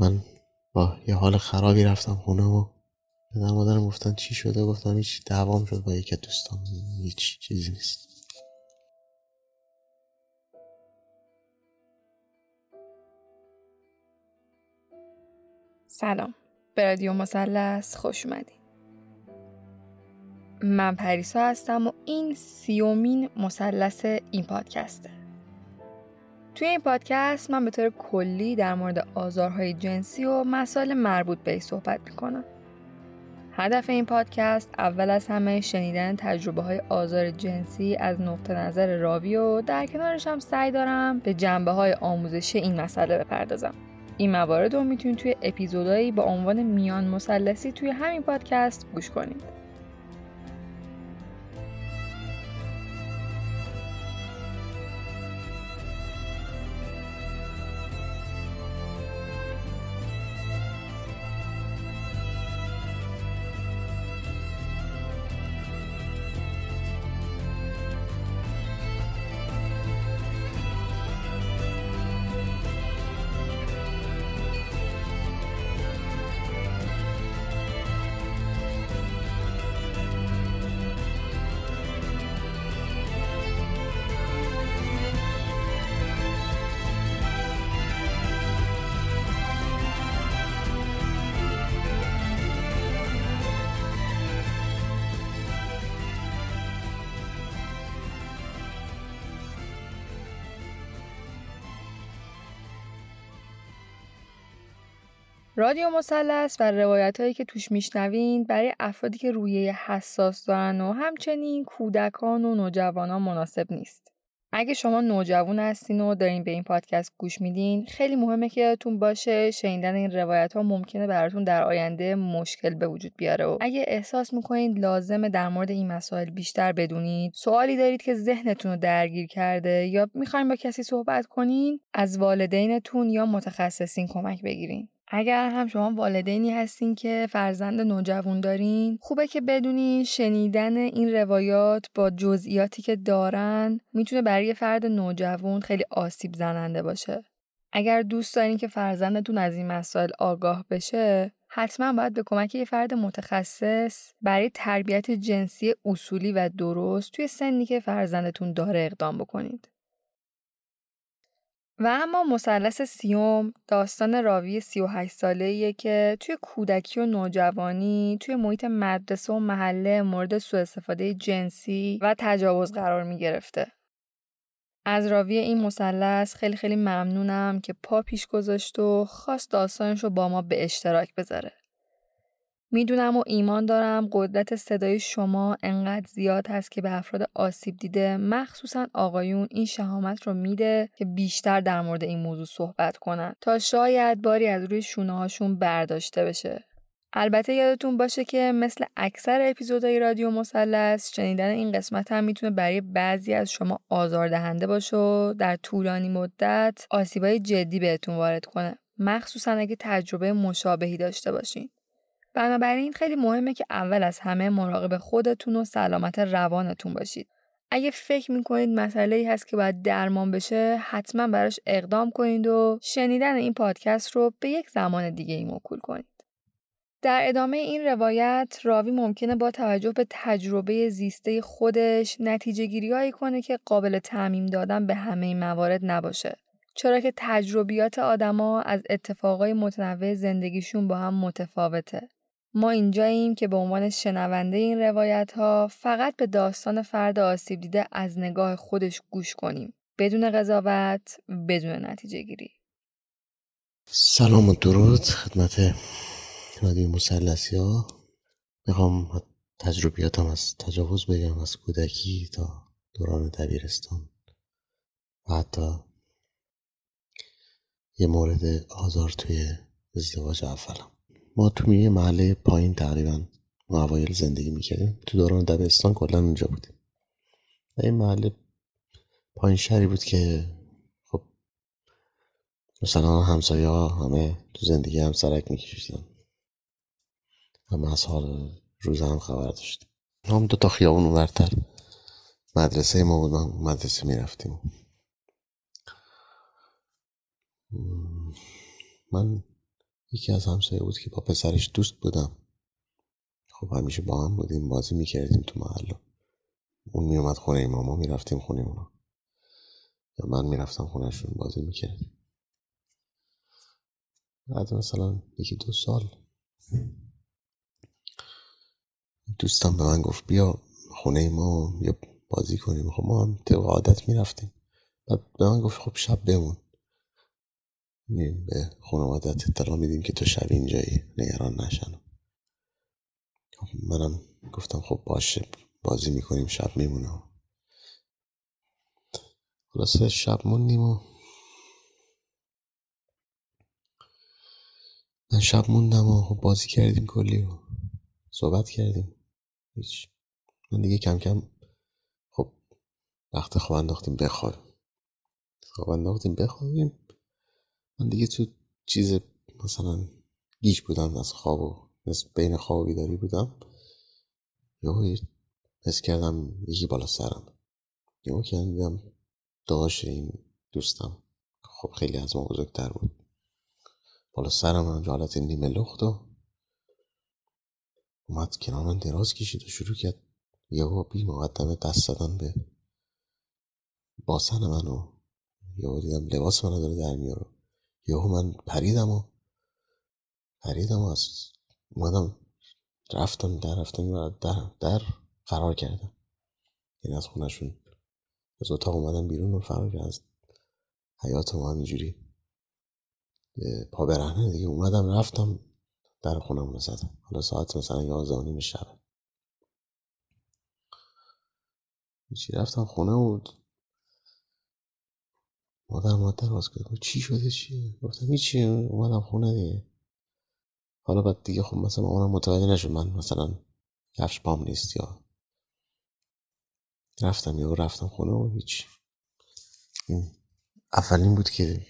من با یه حال خرابی رفتم خونه و پدر مادرم گفتن چی شده؟ گفتم هیچ دعوام شد با یکی دوستان. هیچ چیزی نیست. سلام. به رادیو مثلث خوش اومدین. من پریسا هستم و این سیومین مثلث این پادکسته. توی این پادکست من به طور کلی در مورد آزارهای جنسی و مسائل مربوط به صحبت می‌کنم. هدف این پادکست اول از همه شنیدن تجربه های آزار جنسی از نقطه نظر راوی و در کنارش هم سعی دارم به جنبه های آموزشی این مسئله بپردازم. این موارد رو می‌تونید توی اپیزودهایی با عنوان میان مثلثی توی همین پادکست گوش کنید. رادیو مثلث و روایت هایی که توش میشنوین برای افرادی که رویه حساس دارن و همچنین کودکان و نوجوانان مناسب نیست. اگه شما نوجوان هستین و دارین به این پادکست گوش میدین خیلی مهمه که یادتون باشه شنیدن این روایت ها ممکنه براتون در آینده مشکل به وجود بیاره و اگه احساس می‌کنید لازمه در مورد این مسائل بیشتر بدونید سوالی دارید که ذهنتون رو درگیر کرده یا می‌خواین با کسی صحبت کنین از والدینتون یا متخصصین کمک بگیرین اگر هم شما والدینی هستین که فرزند نوجوان دارین خوبه که بدونین شنیدن این روایات با جزئیاتی که دارن می‌تونه برای فرد نوجوان خیلی آسیب زننده باشه اگر دوست دارین که فرزندتون از این مسائل آگاه بشه حتما باید به کمک یه فرد متخصص برای تربیت جنسی اصولی و درست توی سنی که فرزندتون داره اقدام بکنید. و اما مثلث سیوم داستان راوی 38 ساله که توی کودکی و نوجوانی توی محیط مدرسه و محله مورد سوء استفاده جنسی و تجاوز قرار می گرفته. از راوی این مثلث خیلی خیلی ممنونم که پا پیش گذاشت و خواست داستانش رو با ما به اشتراک بذاره. می‌دونم و ایمان دارم قدرت صدای شما انقدر زیاد هست که به افراد آسیب دیده. مخصوصا آقایون این شهامت رو میده که بیشتر در مورد این موضوع صحبت کنن. تا شاید باری از روی شونه هاشون برداشته بشه. البته یادتون باشه که مثل اکثر اپیزودهای رادیو مثلث شنیدن این قسمت هم می‌تونه برای بعضی از شما آزاردهنده باشه و در طولانی مدت آسیبای جدی بهتون وارد کنه. مخصوصا اگه تجربه مشابهی داشته باشین. بنابراین خیلی مهمه که اول از همه مراقب خودتون و سلامت روانتون باشید اگه فکر می‌کنید مسئله ای هست که باید درمان بشه حتما براش اقدام کنید و شنیدن این پادکست رو به یک زمان دیگه ای موکول کنید در ادامه این روایت راوی ممکنه با توجه به تجربه زیسته خودش نتیجه گیری کنه که قابل تعمیم دادن به همه موارد نباشه. چرا که تجربیات آدما از اتفاقای متنوع زندگیشون با هم متفاوته. ما اینجاییم که به عنوان شنونده این روایت ها فقط به داستان فرد آسیب دیده از نگاه خودش گوش کنیم. بدون قضاوت، بدون نتیجه گیری. سلام و درود خدمت رادیو مسلسی ها می‌خوام تجربیاتم از تجاوز بگم از کودکی تا دوران دبیرستان و حتی یه مورد آزار توی ازدواج اولم ما تو یه محله پایین تقریبا ما اوایل زندگی می‌کردیم. تو دوران دبیرستان کلا اونجا بودیم. و این محله پایین شهری بود که خب مثلا همسایه ها همه تو زندگی هم سرک میکشیدن. همه از حال روز هم خبر داشتیم. هم دو تا خیابون ورتر مدرسه ما بود مدرسه می‌رفتیم. من یکی از همسایه بود که با پسرش دوست بودم. خب همیشه با هم بودیم بازی می‌کردیم تو محل اون میومد خونه ما ما می‌رفتیم خونه اونا. یا من می‌رفتم خونهشون بازی می‌کردیم. بعد مثلا یکی دو سال دوستم به من گفت بیا خونه ما یا بازی کنیم. خب ما هم طبق عادت می‌رفتیم. بعد به من گفت خب شب بمون. میریم به خانوادت اطلاع میدیم که تو شب اینجایی. نگران نشن. خب منم گفتم خب باشه بازی می‌کنیم شب میمونم خلاصه شب موندیم و من شب موندم و خب بازی کردیم کلی و صحبت کردیم. هیچ. من دیگه کم کم خب وقت خواب انداختیم بخوابیم. خواب انداختیم بخوابیم. من دیگه تو چیز مثلا گیش بودم از خواب و بین خواب و بیداری بودم. یهو حس کردم یکی بالا سرم. یهو که دیدم داشت این دوستم. خب خیلی از ما بزرگتر بود. بالا سرم هم حالت نیمه لخت و اومد کنار من دراز کشید و شروع کرد. یهو بی مقدمه دست زدن به باسن منو یهو دیدم لباس منو داره در میاره. یهو من پریدم و پریدم و از اومدم رفتم در رفتم در در فرار کردم. یعنی از خونشون از اتاق اومدم بیرون و فرار کردم. از حیات ما اینجوری پا برهنه دیگه. اومدم رفتم در خونم رو زدم. حالا ساعت مثلا یازده نیم شب. چی رفتم؟ خونه و مادر مادر باز کرد. چی شده؟ چیه گفتم هیچی. اومدم خونه دیگه. حالا بعد دیگه خب مثلا اونم متوجه نشد من مثلا کفش پام نیست یا. رفتم یا رفتم خونه و هیچ. این اولین بود که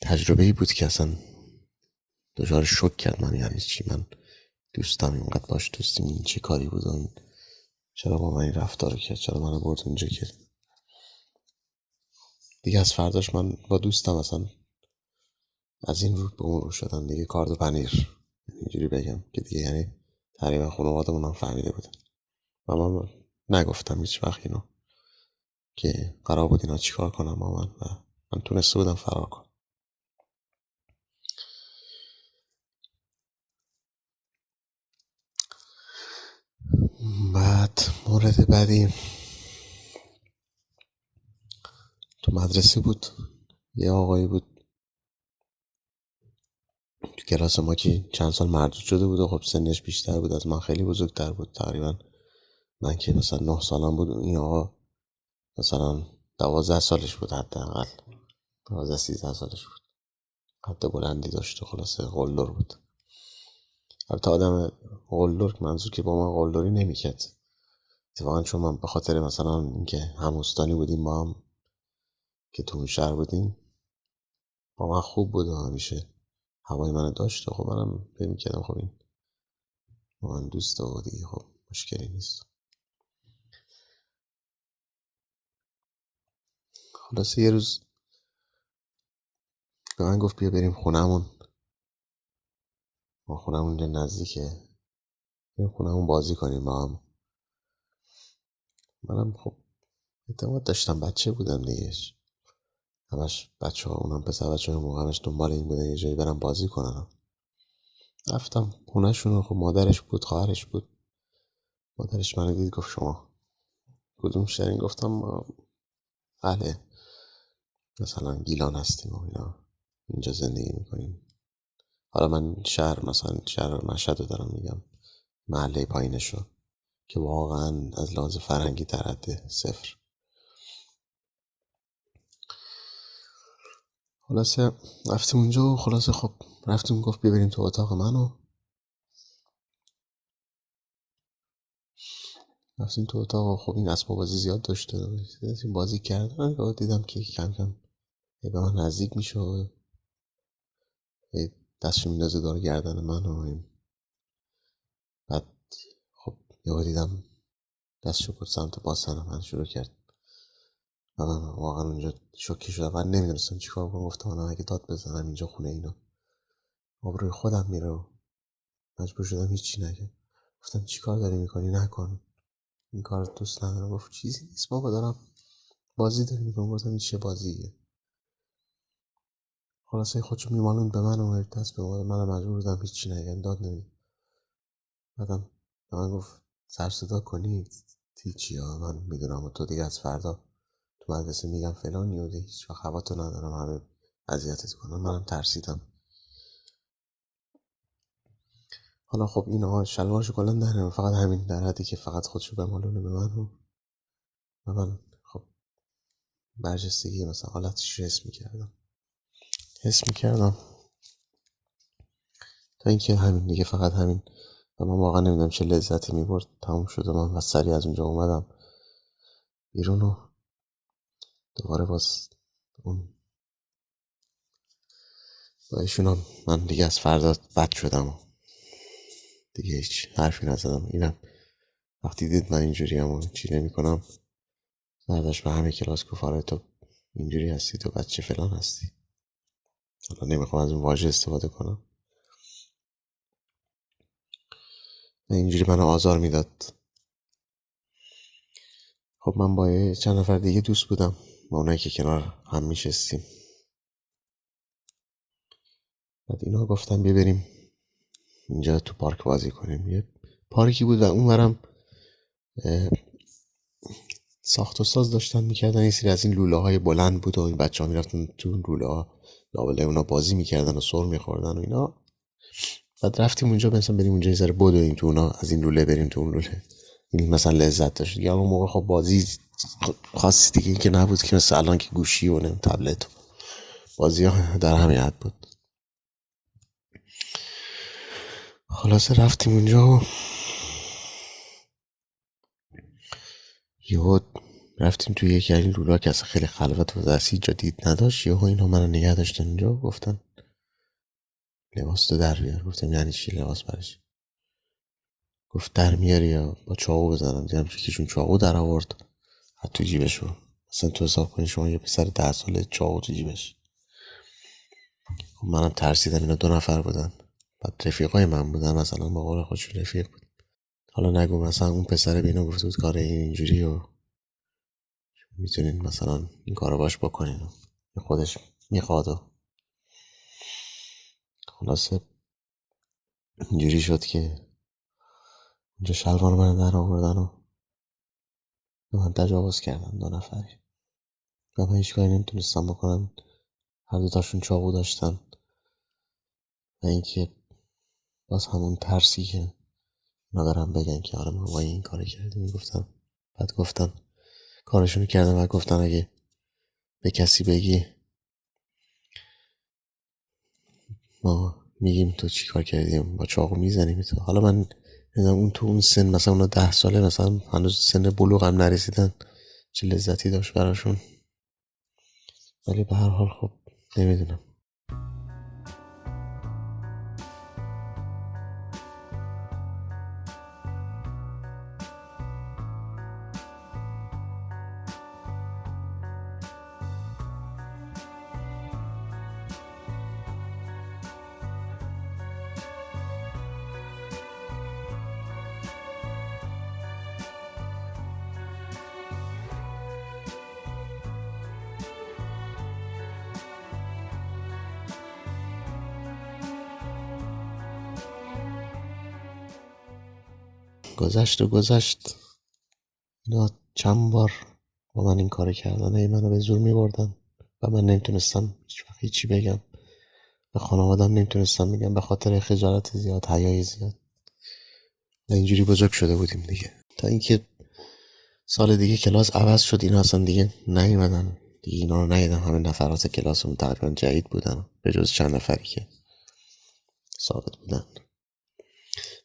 تجربه ای بود که اصلا دچار شک کرد من یعنی چی. من دوستم اینقدر باش دوستیم این چه کاری بود چرا با من این رفتار کرد؟ چرا من برد اونجا کرد دیگه از فرداش من با دوستم اصلا از این رو به اون رو شدم دیگه. کارد و پنیر. اینجوری بگم که دیگه یعنی تقریبا خانوادمون هم فهمیده بودن. و من نگفتم هیچ وقت اینو که قرار بود اینا چیکار کنم با من و من تونسته بودم فرار کنم. بعد مورد بعدی تو مدرسه بود یه آقایی بود. تو کلاس ما که چند سال مردود شده بود و خب سنش بیشتر بود از من خیلی بزرگتر بود. تقریبا من که مثلا نه سالم بود این آقا مثلا دوازده سالش بود حداقل. دوازده سیزده سالش بود. قد بلندی داشت و خلاصه قلدر بود. البته آدم قلدر منظور که با من قلدری نمی‌کرد. اتفاقا چون من به خاطر مثلا اینکه هموستانی بودیم با هم که تو اون شهر بودیم با من خوب بود همیشه هوای من داشت. خب منم فکر می‌کردم خب این با من دوست و دیگه خب مشکلی نیست. خلاصه یه روز به من گفت بیا بریم خونمون ما خونمون اینجا نزدیکه. بریم خونمون بازی کنیم با هم. منم خب اعتماد داشتم بچه بودم دیگه همش بچه ها اونم پسر بچه ها موقع همش دنبال این بودن یه جایی برم بازی کنم رفتم خونهشون خب مادرش بود خواهرش بود. مادرش منو دید گفت شما کدوم شهرین؟ گفتم بله مثلا گیلان هستیم و اینا. اینجا زندگی می‌کنیم. حالا من شهر مثلا شهر مشهد رو دارم میگم. محله پایینشو که واقعا از لحاظ فرهنگی در حد صفر. خلاصه رفتیم اونجا و خلاصه خب رفتیم گفت ببریم تو اتاق منو. رفتیم تو اتاق خب این اسباب بازی زیاد داشته. بازی کردن. و دیدم که کم کم به من نزدیک میشه و دستشو میندازه داره گردن من و بعد خب یه دیدم دستشو برد سمت باسن من شروع کرد. و من واقعا اونجا شوکه شدم. من نمی‌دونستم چیکار کنم. گفتم من اگه داد بزنم اینجا خونه اینا. آبروی خودم میره و مجبور شدم هیچی نگه گفتم چیکار داری می‌کنی؟ نکن. این کار دوست ندارم. گفت چیزی نیست بابا دارم بازی داری می‌کنم. گفتم این چه بازیه؟ خلاصه خودشو میمالون به من و دست به من مجبور بودم هیچی نگم. داد نمی بعدم به من گفت سر کنی؟ هیچی ها. من می‌دونم و تو دیگه از فردا تو مدرسه میگم فلان و هیچ وقت هوا ندارم همه اذیتت کنم منم ترسیدم. حالا خب این آقا شلوارشو کلا در فقط همین در حدی که فقط خودشو بمالونه به من و من. خب برجستگی مثلا حالتش حس می‌کردم. حس می‌کردم. تا اینکه همین دیگه فقط همین. و من واقعا نمی‌دونم چه لذتی می‌برد. تموم شده من و سریع از اونجا اومدم بیرون و دوباره باز اون با ایشون من دیگه از فردا بد شدم. دیگه هیچ حرفی نزدم. اینم وقتی دید من اینجوری هم چی نمی کنم بعدش به همه کلاس گفت آره تو اینجوری هستی تو بچه فلان هستی. حالا نمی‌خوام از اون واژه استفاده کنم. و اینجوری منو آزار می‌داد. خب من با چند نفر دیگه دوست بودم. با اونایی که کنار هم میشستیم. بعد اینا گفتم ببریم اینجا تو پارک بازی کنیم. یه پارکی بود و اونورم ساخت و ساز داشتن می‌کردن. یه سری از این لوله های بلند بود و این بچه ها می‌رفتن تو اون لوله ها لابله اونا بازی می‌کردن و سر میخوردن و اینا. بعد رفتیم اونجا مثلا بریم اونجا یه ذره بدویم تو اونا از این لوله بریم تو اون لوله. این مثلا لذت داشت. یا اون موقع خب بازی خاصی دیگه که نبود که مثل الان که گوشی و نیم تبلت بازی ها در همین حد بود. خلاصه رفتیم اونجا و یهو رفتیم توی یکی از این لولا که اصلا خیلی خلوت و دستی جدید نداشت. یهو اینا منو نگه داشتن اونجا گفتن لباس تو در بیار. گفتم یعنی چی لباس برش؟ گفت در میاری یا با چاقو بزنم. دیدم چون چاقو در آورد. حتی تو جیبشو مثلا تو حساب کنی شما یه پسر ده ساله چاقو تو جیبش. خب منم ترسیدم اینا دو نفر بودن. بعد رفیقای من بودن. مثلا با قول خودشون رفیق بود. حالا نگو مثلا اون پسر بینا گفت بود کار این اینجوری و می‌تونین مثلا این کارو باش بکنین و خودش می‌خواد و خلاصه اینجوری شد که اونجا شلوار من در آوردن و به من تجاوز کردن دو نفری و من هیچ کاری نمی‌تونستم بکنم. هر دوتاشون چاقو داشتن. و اینکه باز همون ترسی که برم بگن که آره ما این کار کردیم گفتم. بعد گفتن کارشونو کردم و گفتن اگه به کسی بگی ما میگیم تو چی کار کردیم؟ با چاقو می‌زنیم تو. حالا من اون تو اون سن مثلا اونا ده ساله مثلا هنوز سن بلوغ هم نرسیدن. چه لذتی داشت براشون. ولی به هر حال خب نمی‌دونم. گذشت و گذشت. اینا چند بار با من این کار کردن. ای منو به زور می بردن و من نمی‌تونستم هیچ وقت هیچی بگم. به خانوادم نمی‌تونستم بگم. به خاطر خجالت زیاد حیای زیاد. و اینجوری بزرگ شده بودیم دیگه. تا اینکه سال دیگه کلاس عوض شد. اینا اصلا دیگه نیومدن. دیگه اینا رو ندیدم همه نفرات کلاسمون تقریبا جدید بودن. به جز چند نفری که ثابت بودن.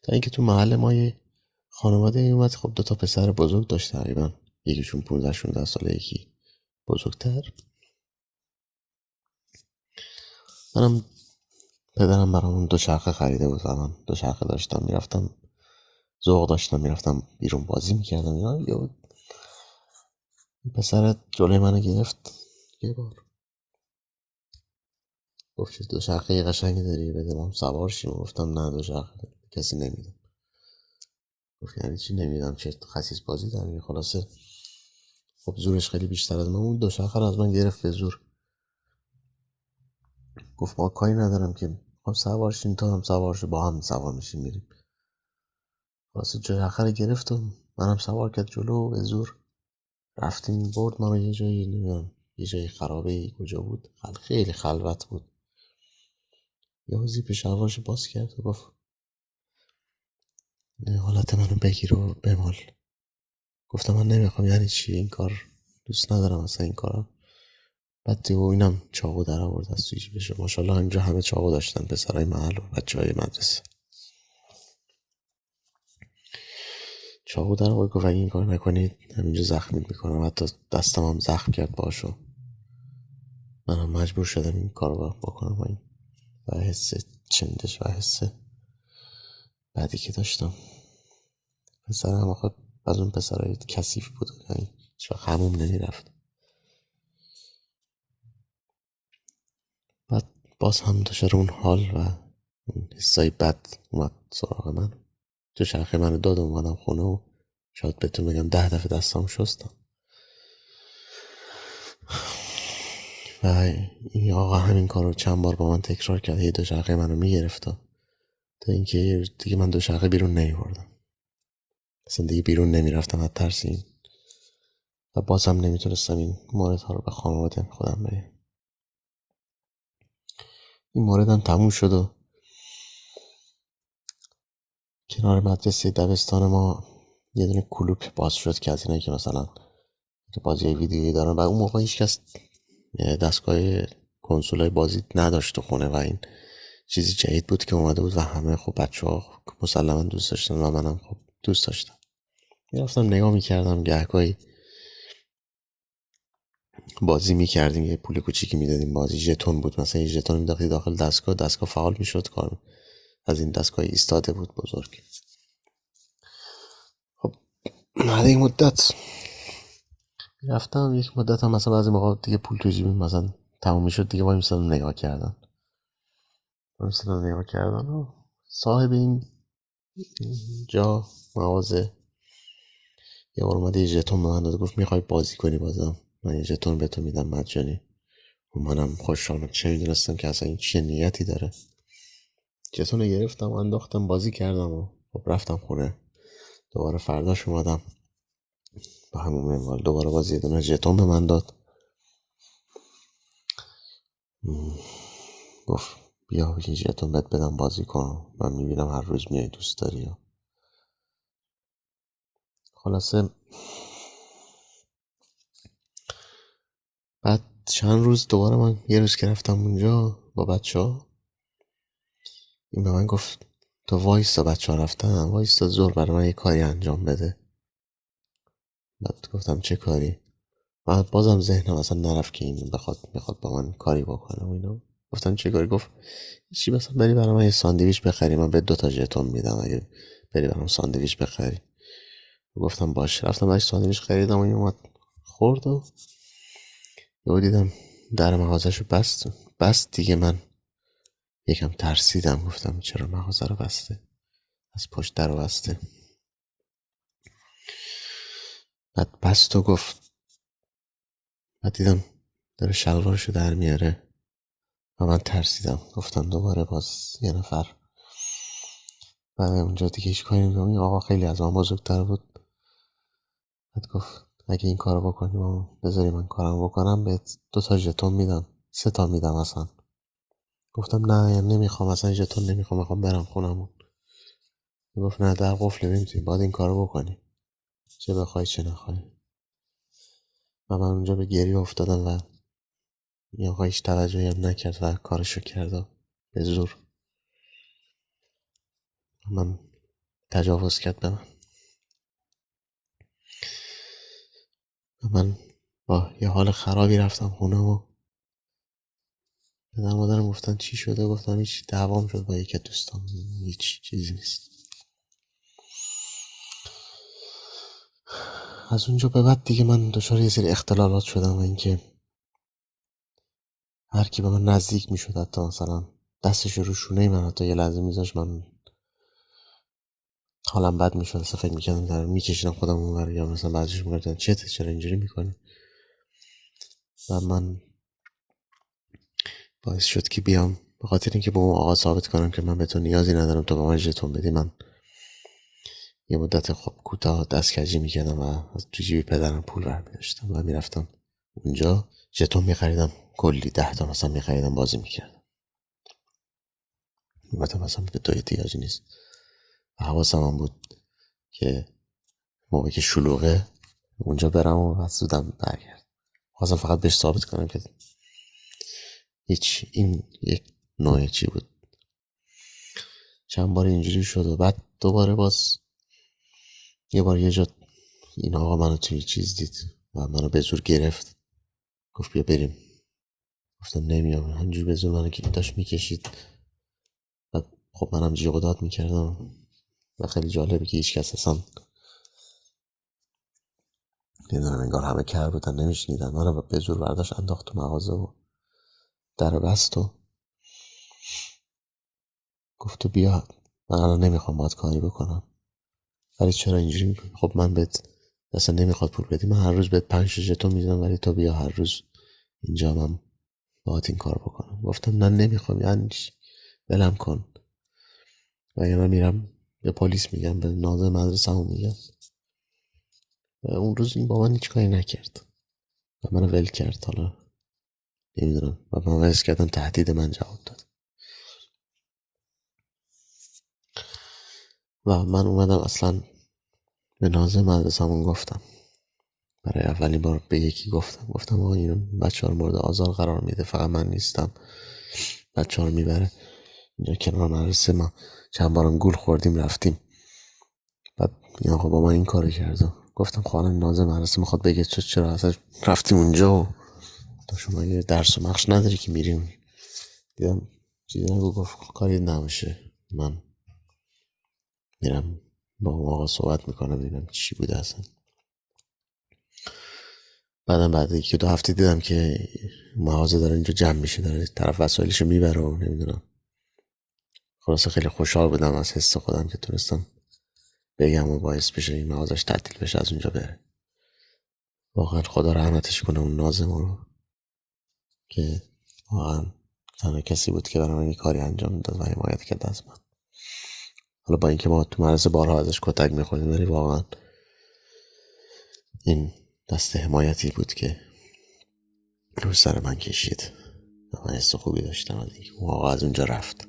تا اینکه تو محل ما خانواده این اومد خب دو تا پسر بزرگ داشت تقریبا. یکیشون 15 16 ساله یکی بزرگتر. منم پدرم برامون دو شرخه خریده بود من دو شرخه داشتم می‌رفتم ذوق داشتم می‌رفتم بیرون بازی می‌کردم. اینا یا پسر جلوی منو گرفت. یه بار. گفت دو شرخه قشنگی داری بده سوار شیم. گفتم نه دو شرخه کسی نمیده. گفت یعنی چی نمیدم چه خصیص بازی دارم خلاصه خب زورش خیلی بیشتر از من اون دو شاخر از من گرفت به زور. گفت ما کاری ندارم که خب سوار شیم تا هم سوار با هم سوار میشیم میریم. خلاصه جای آخر گرفتم منم سوار کرد جلو به زور رفتیم. برد ما یه جایی نمی‌دونم یه جای خرابه ای کجا بود؟ خیلی خلوت بود. یه زیپ شلوارش باز کرد و گفت حالت منو بگیر و بمال. گفتم من نمی‌خوام یعنی چی؟ این کار دوست ندارم اصلا این کارا بعد دیگه اینم چاقو در آورد از توی بشه ماشاءالله اینجا همه چاقو داشتن پسرای محل و بچه های مدرسه. چاقو در آورد گفت این کار نکنید همینجا زخمی می‌کنم. حتی دستم هم زخم کرد باشو منم مجبور شدم این کار رو بکنم و حس چندش و حس بعدی که داشتم. پسرم آخه از اون پسرهای کثیف بود. یعنی چرا هموم نمی‌رفت. بعد باز هم داشت اون حال و اون حسای بد اومد سراغ من. تو من داد اومدم خونه و شاید بهتون بگم ده دفعه دستام شستم. و این آقا همین کار رو چند بار با من تکرار کرد. هی دو شرخه منو می‌گرفت تا اینکه دیگه من دو شرقه بیرون نمیبردم اصلا دیگه بیرون نمی‌رفتم از ترس و بازم نمی‌تونستم این مورد ها رو به خانواده خودم بگم این موردم تموم شد و کنار مدرسه دبستان ما یه دونه کلوپ باز شد که از اینایی که مثلا بازی ویدیویی دارن و اون موقع هیچ کس دستگاه کنسول بازی نداشت خونه و این چیزی جدید بود که اومده بود و همه خب بچه ها مسلما دوست داشتن و منم خب دوست داشتم. می‌رفتم نگاه می‌کردم گهگاهی بازی می‌کردیم یه پول کوچیکی می‌دادیم بازی ژتون بود. مثلا یه ژتون میداختی داخل دستگاه دستگاه فعال می‌شد کار از این دستگاه ایستاده بود بزرگ. خب بعد این مدت رفتم یک مدت هم مثلا بعضی موقع دیگه پول تو جیبیم مثلا تموم می‌شد دیگه وای میسادم نگاه کردن مثلا نگاه کردن و صاحب این جا مغازه. یه بار اومده یه ژتون به من گفت می‌خوای بازی کنی بازم. من یه ژتون به تو میدم مجانی. و منم خوشحالم. چه می‌دونستم که اصلا این چه نیتی داره. ژتون گرفتم و انداختم بازی کردم و خب رفتم خونه. دوباره فرداش اومدم. با همون منوال دوباره بازی یه دونه ژتون به من داد. گفت بیا این ژتون بهت بدم بازی کن. من می‌بینم هر روز میای دوست داری خلاصه بعد چند روز دوباره من یه روز که رفتم اونجا با بچه ها این به من گفت تو وایستا بچه ها رفتن وایستا زور برای من یه کاری انجام بده. بعد گفتم چه کاری؟ من بازم ذهنم اصلا نرفت که این بخواد می‌خواد با من کاری بکنم اینا. گفتم چه کاری گفت چی مثلا بری برای من یه ساندویچ بخری من به دو تا ژتون میدم اگه بری برام ساندویچ بخری. گفتم باش. رفتم باش ساندویچ خریدم و اومد. خورد و یهو دیدم در مغازهشو بست. بست دیگه من. یکم ترسیدم. گفتم چرا مغازه رو بسته؟ از پشت در بسته. بعد بست و گفت. بعد دیدم داره شلوارشو در میاره. و من ترسیدم. گفتم دوباره باز یه نفر. بعد اونجا دیگه هیچ کاری نمی‌دونم این آقا خیلی از من بزرگتر بود. بعد گفت اگه این کارو بکنیم و بذاری من کارم بکنم بهت دو تا ژتون میدم. سه تا میدم اصلا گفتم نه نمی‌خوام. اصلا ژتون نمی‌خوام. می‌خوام برم خونمون. گفت نه در قفل نمی‌تونی باید این کارو بکنی. چه بخوای چه نخوای. و من اونجا به گریه افتادم و این آقا هیچ توجهی هم نکرد و کارشو کرد به زور. من تجاوز کرد به من. من با یه حال خرابی رفتم خونه و پدر مادرم گفتن چی شده؟ گفتم هیچ دعوام شد با یکی دوستان. هیچ چیزی نیست. از اونجا به بعد دیگه من دچار یه سری اختلالات شدم و اینکه هر کی به من نزدیک می‌شد حتی مثلا دستش رو شونه من حتی یه لحظه میذاش من حالم بد می‌شد اصلا فکر می‌کردم در میکشیدم خودم اونور یا مثلا بعضیش می‌گفتن چته چرا اینجوری می‌کنی؟ و من باعث شد که بیام. به خاطر اینکه به اون آقا ثابت کنم که من به تو نیازی ندارم تو به من ژتون بدی من یه مدت خب کوتاه دست کجی می‌کردم و از تو جیبی پدرم پول بر میداشتم و می‌رفتم اونجا. ژتون میخریدم. کلی ده تا مثلا میخریدم بازی می‌کردم البته مثلا به تو احتیاجی نیست. و حواسم هم بود که موقعی که شلوغه اونجا برم و بعد زودم برگرد فقط بهش ثابت کنم که هیچ این یک نوع چی بود. چند بار اینجوری شد و بعد دوباره باز یه بار یه جا این آقا منو توی چیز دید و منو به زور گرفت. گفت بیا بریم. گفتم نمیام. همجور به منو که داشت می‌کشید. و خب منم جیغ و داد می‌کردم و خیلی جالبه که هیچ کس اصلا نمی‌دونم انگار همه کر بودن نمیشنیدن. منو به زور برداشت انداخت تو مغازه و در بست و گفت تو بیا. من الان نمی‌خوام باید کاری بکنم. ولی چرا اینجوری می‌کنی؟ خب من بهت اصلا نمی‌خواد پول بدی. من هر روز بهت پنج شش تو میدم ولی تو بیا هر روز اینجا. من باید این کار بکنم. گفتم نه نمی‌خوام. یعنی ولم کن. و من میرم به پلیس میگم به ناظر مدرسه همون میگم. و اون روز این با من هیچ کاری نکرد. و منو ول کرد. حالا نمی‌دونم. و من ویس کردم تهدید من جواب داد. و من اومدم اصلا به نازه مدرسمون گفتم. برای اولین بار به یکی گفتم. گفتم آقا این بچه ها مورد آزار قرار میده فقط من نیستم. بچه ها می‌بره. اینجا کنار مدرسه ما. چند بارم گول خوردیم رفتیم. بعد این آقا با من این کارو کردم گفتم خانه نازه مدرسه می‌خواد بگه چرا چرا اصلا رفتیم اونجا و تا شما یه درس و مخش نداری که میریم دیدم چیزی نگو گفت کاری نباشه من میرم با آقا صحبت می‌کنم ببینم چی بوده اصلا. بعدم بعد یکی دو هفته دیدم که مغازه داره اینجا جمع میشه داره طرف وسایلشو می‌بره و نمی‌دونم. خلاصه خیلی خوشحال بودم از حس خودم که تونستم بگم و باعث بشه این مغازش تعطیل بشه از اونجا بره. واقعا خدا رحمتش کنه اون نازم رو که واقعا تنها کسی بود که برای من کاری انجام داد و حمایت کرد از من. حالا با اینکه ما تو مرز بارها ازش کتک می‌خوریم ولی واقعا این دست حمایتی بود که رو سر من کشید. من حس خوبی داشتم از اینکه آقا از اونجا رفت.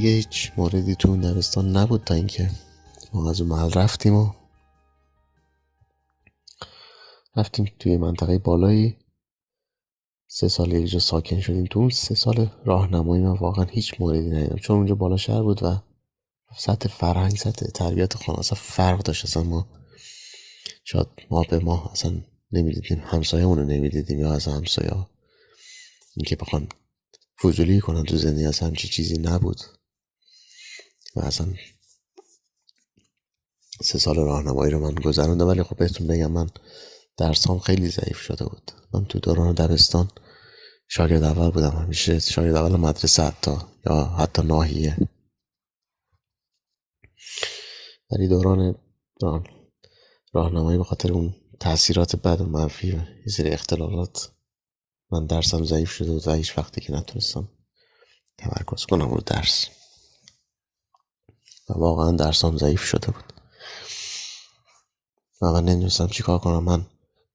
دیگه هیچ موردی تو اون دبستان نبود تا اینکه ما از اون محل رفتیم و رفتیم توی منطقه بالایی. سه سال یک جا ساکن شدیم. تو اون سه سال راهنمایی من واقعا هیچ موردی ندیدم. چون اونجا بالا شهر بود و سطح فرهنگ سطح تربیت خانه اصلا فرق داشت. اصلا ما شاید ما به ما اصلا نمی‌دیدیم. همسایه رو نمی‌دیدیم یا از همسایه اینکه بخوان فضولی کنن تو زندگی اصلا همچی چیزی نبود. و اصلا سه سال راهنمایی رو من گذروندم ولی خب بهتون بگم من درسام خیلی ضعیف شده بود. من تو دوران دبستان شاگرد اول بودم همیشه شاگرد اول مدرسه حتی یا حتی ناحیه. ولی دوران راهنمایی به خاطر اون تاثیرات بد و منفی و اختلالات من درسم ضعیف شده و هیچ وقتی که نتونستم تمرکز کنم رو درس. و واقعا درسام ضعیف شده بود. و نمی‌دونستم چیکار کنم. من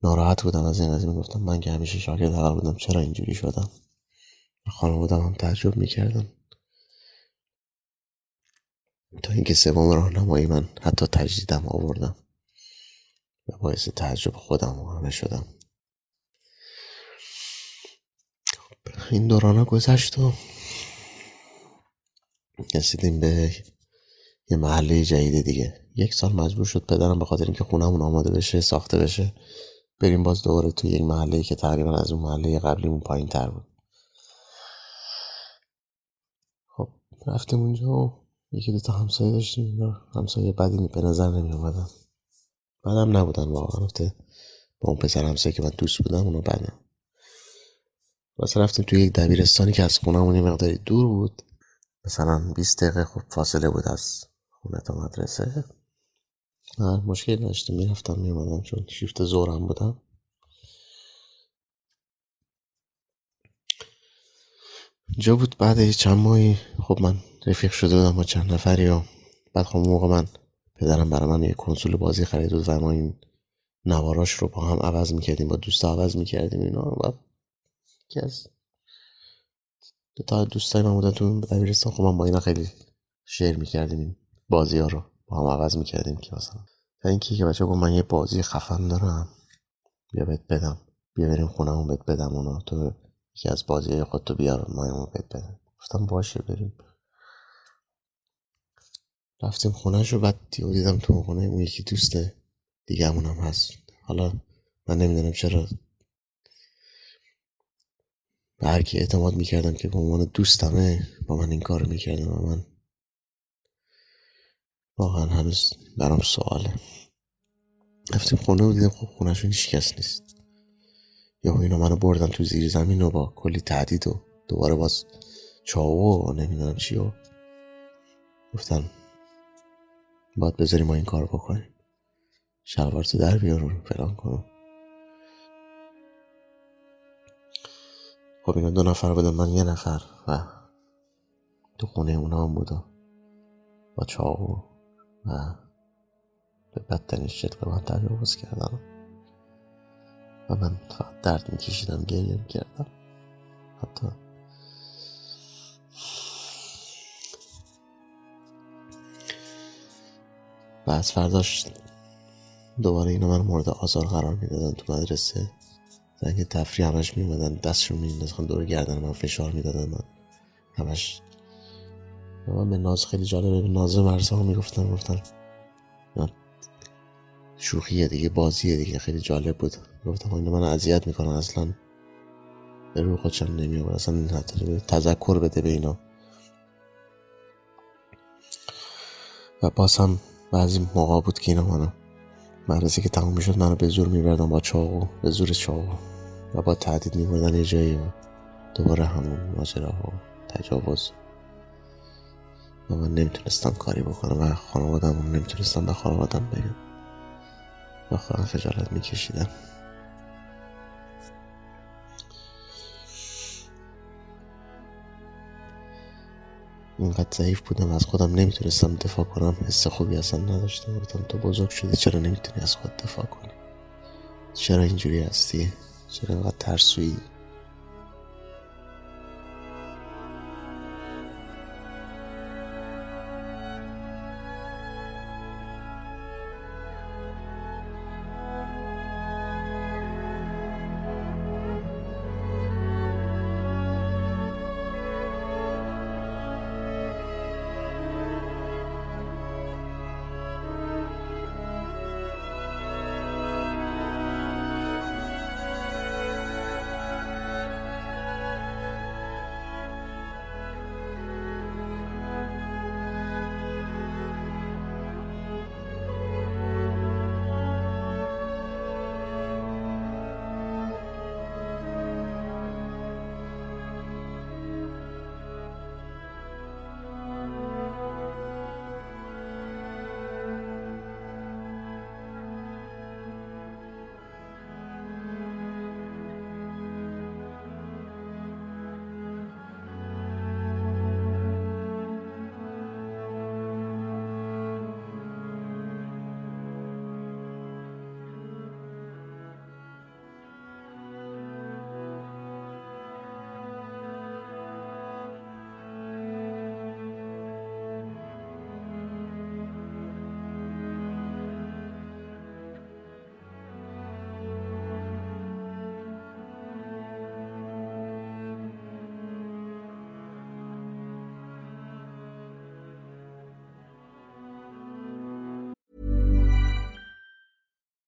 ناراحت بودم از این قضیه می‌گفتم من که همیشه شاگرد اول بودم. چرا اینجوری شدم؟ خانم بودم هم تعجب می‌کردم. تا اینکه سوم راهنمایی من حتی تجدیدم آوردم. و باعث تعجب خودم و همه شدم. این دوران گذشت و رسیدیم به یه محله جدید دیگه. یک سال مجبور شد پدرم به خاطر اینکه خونمون آماده بشه ساخته بشه بریم باز دوباره توی یک محله که تقریبا از اون محله قبلیمون پایین تر بود. خب رفتیم اونجا و یکی دوتا همسایه داشتیم. اینا همسایه بدی به نظر نمی اومدن بدم نبودن واقعا با اون پسر همسایه که من دوست بودم اونا بدم واسه رفتیم توی یک دبیرستانی که از خونمون مقداری دور بود. مثلا 20 دقیقه خب فاصله بود از خونه تا مدرسه. من مشکل داشتم می‌رفتم میومدم چون شیفت زورم بودم. جا بود بعد چند ماهی. خب من رفیق شده بودم با چند نفری و بعد خب موقع من پدرم برای من یه کنسول بازی خرید بود و ما این نواراش رو با هم عوض می‌کردیم با دوست عوض می‌کردیم اینا. و یکی از دو تا دوستای من بودن تو دبیرستان. خب من با اینا خیلی شیر می‌کردیم. بازی ها رو با هم عوض می‌کردیم که مثلا. تا اینکه که بچه گفت من یه بازی خفن دارم. بیا بهت بدم. بیا بریم خونمون بهت بدم اونا. تو یکی از بازی خودتو بیار ما بهت بدم. گفتم باشه بریم. رفتیم خونه رو بعد دیدم تو خونه اون یکی دوسته دیگه هم هست. حالا من نمی‌دونم چرا. به هر کی اعتماد می‌کردم که به عنوان دوستمه با من این کار می‌کردم و من واقعا هنوز برام سواله. رفتیم خونه و دیدم خب خونهشون هیچ کس نیست. یا اینا منو بردن تو زیر زمین و با کلی تعدید و دوباره باز چاو و نمی‌دونم چی و گفتن باید بذاری ما این کار بکنیم. شلوارتو در بیار رو فلان کنم. خب اینا دو نفر بودن من یه نفر و تو خونه اونا هم بودم با چاقو. و به بدترین شکل من تجاوز کردن و من فقط درد میکشیدم گریه می‌کردم. حتی و از فرداش دوباره اینا من مورد آزار قرار می‌دادن تو مدرسه. زنگ تفریح همش میومدن دستشون میندازن دور گردن من فشار می‌دادن من همش من به ناز خیلی جالبه. به ناز مرزا می‌گفتن گفتن شوخیه دیگه بازیه دیگه خیلی جالب بود. گفتم اینا من اذیت می‌کنن اصلا به روی خودشم نمی آورد اصلا حتی تذکر بده به اینا. و باز هم بعضی موقع بود که اینا منو مدرسه که تموم می‌شد منو به زور میبردن با چاقو به زور چاقو. و با تهدید میبردن یه جایی دوباره همون ماجره ها تجاوز. و من نمی‌تونستم کاری بکنم و خانوادم نمی‌تونستم به خانوادم بگم. و خودم خجالت میکشیدم. اینقدر ضعیف بودم از خودم نمی‌تونستم دفاع کنم. حس خوبی اصلا نداشتم. گفتم تو بزرگ شدی چرا نمی‌تونی از خود دفاع کنی؟ چرا اینجوری هستی؟ چرا اینقدر ترسویی؟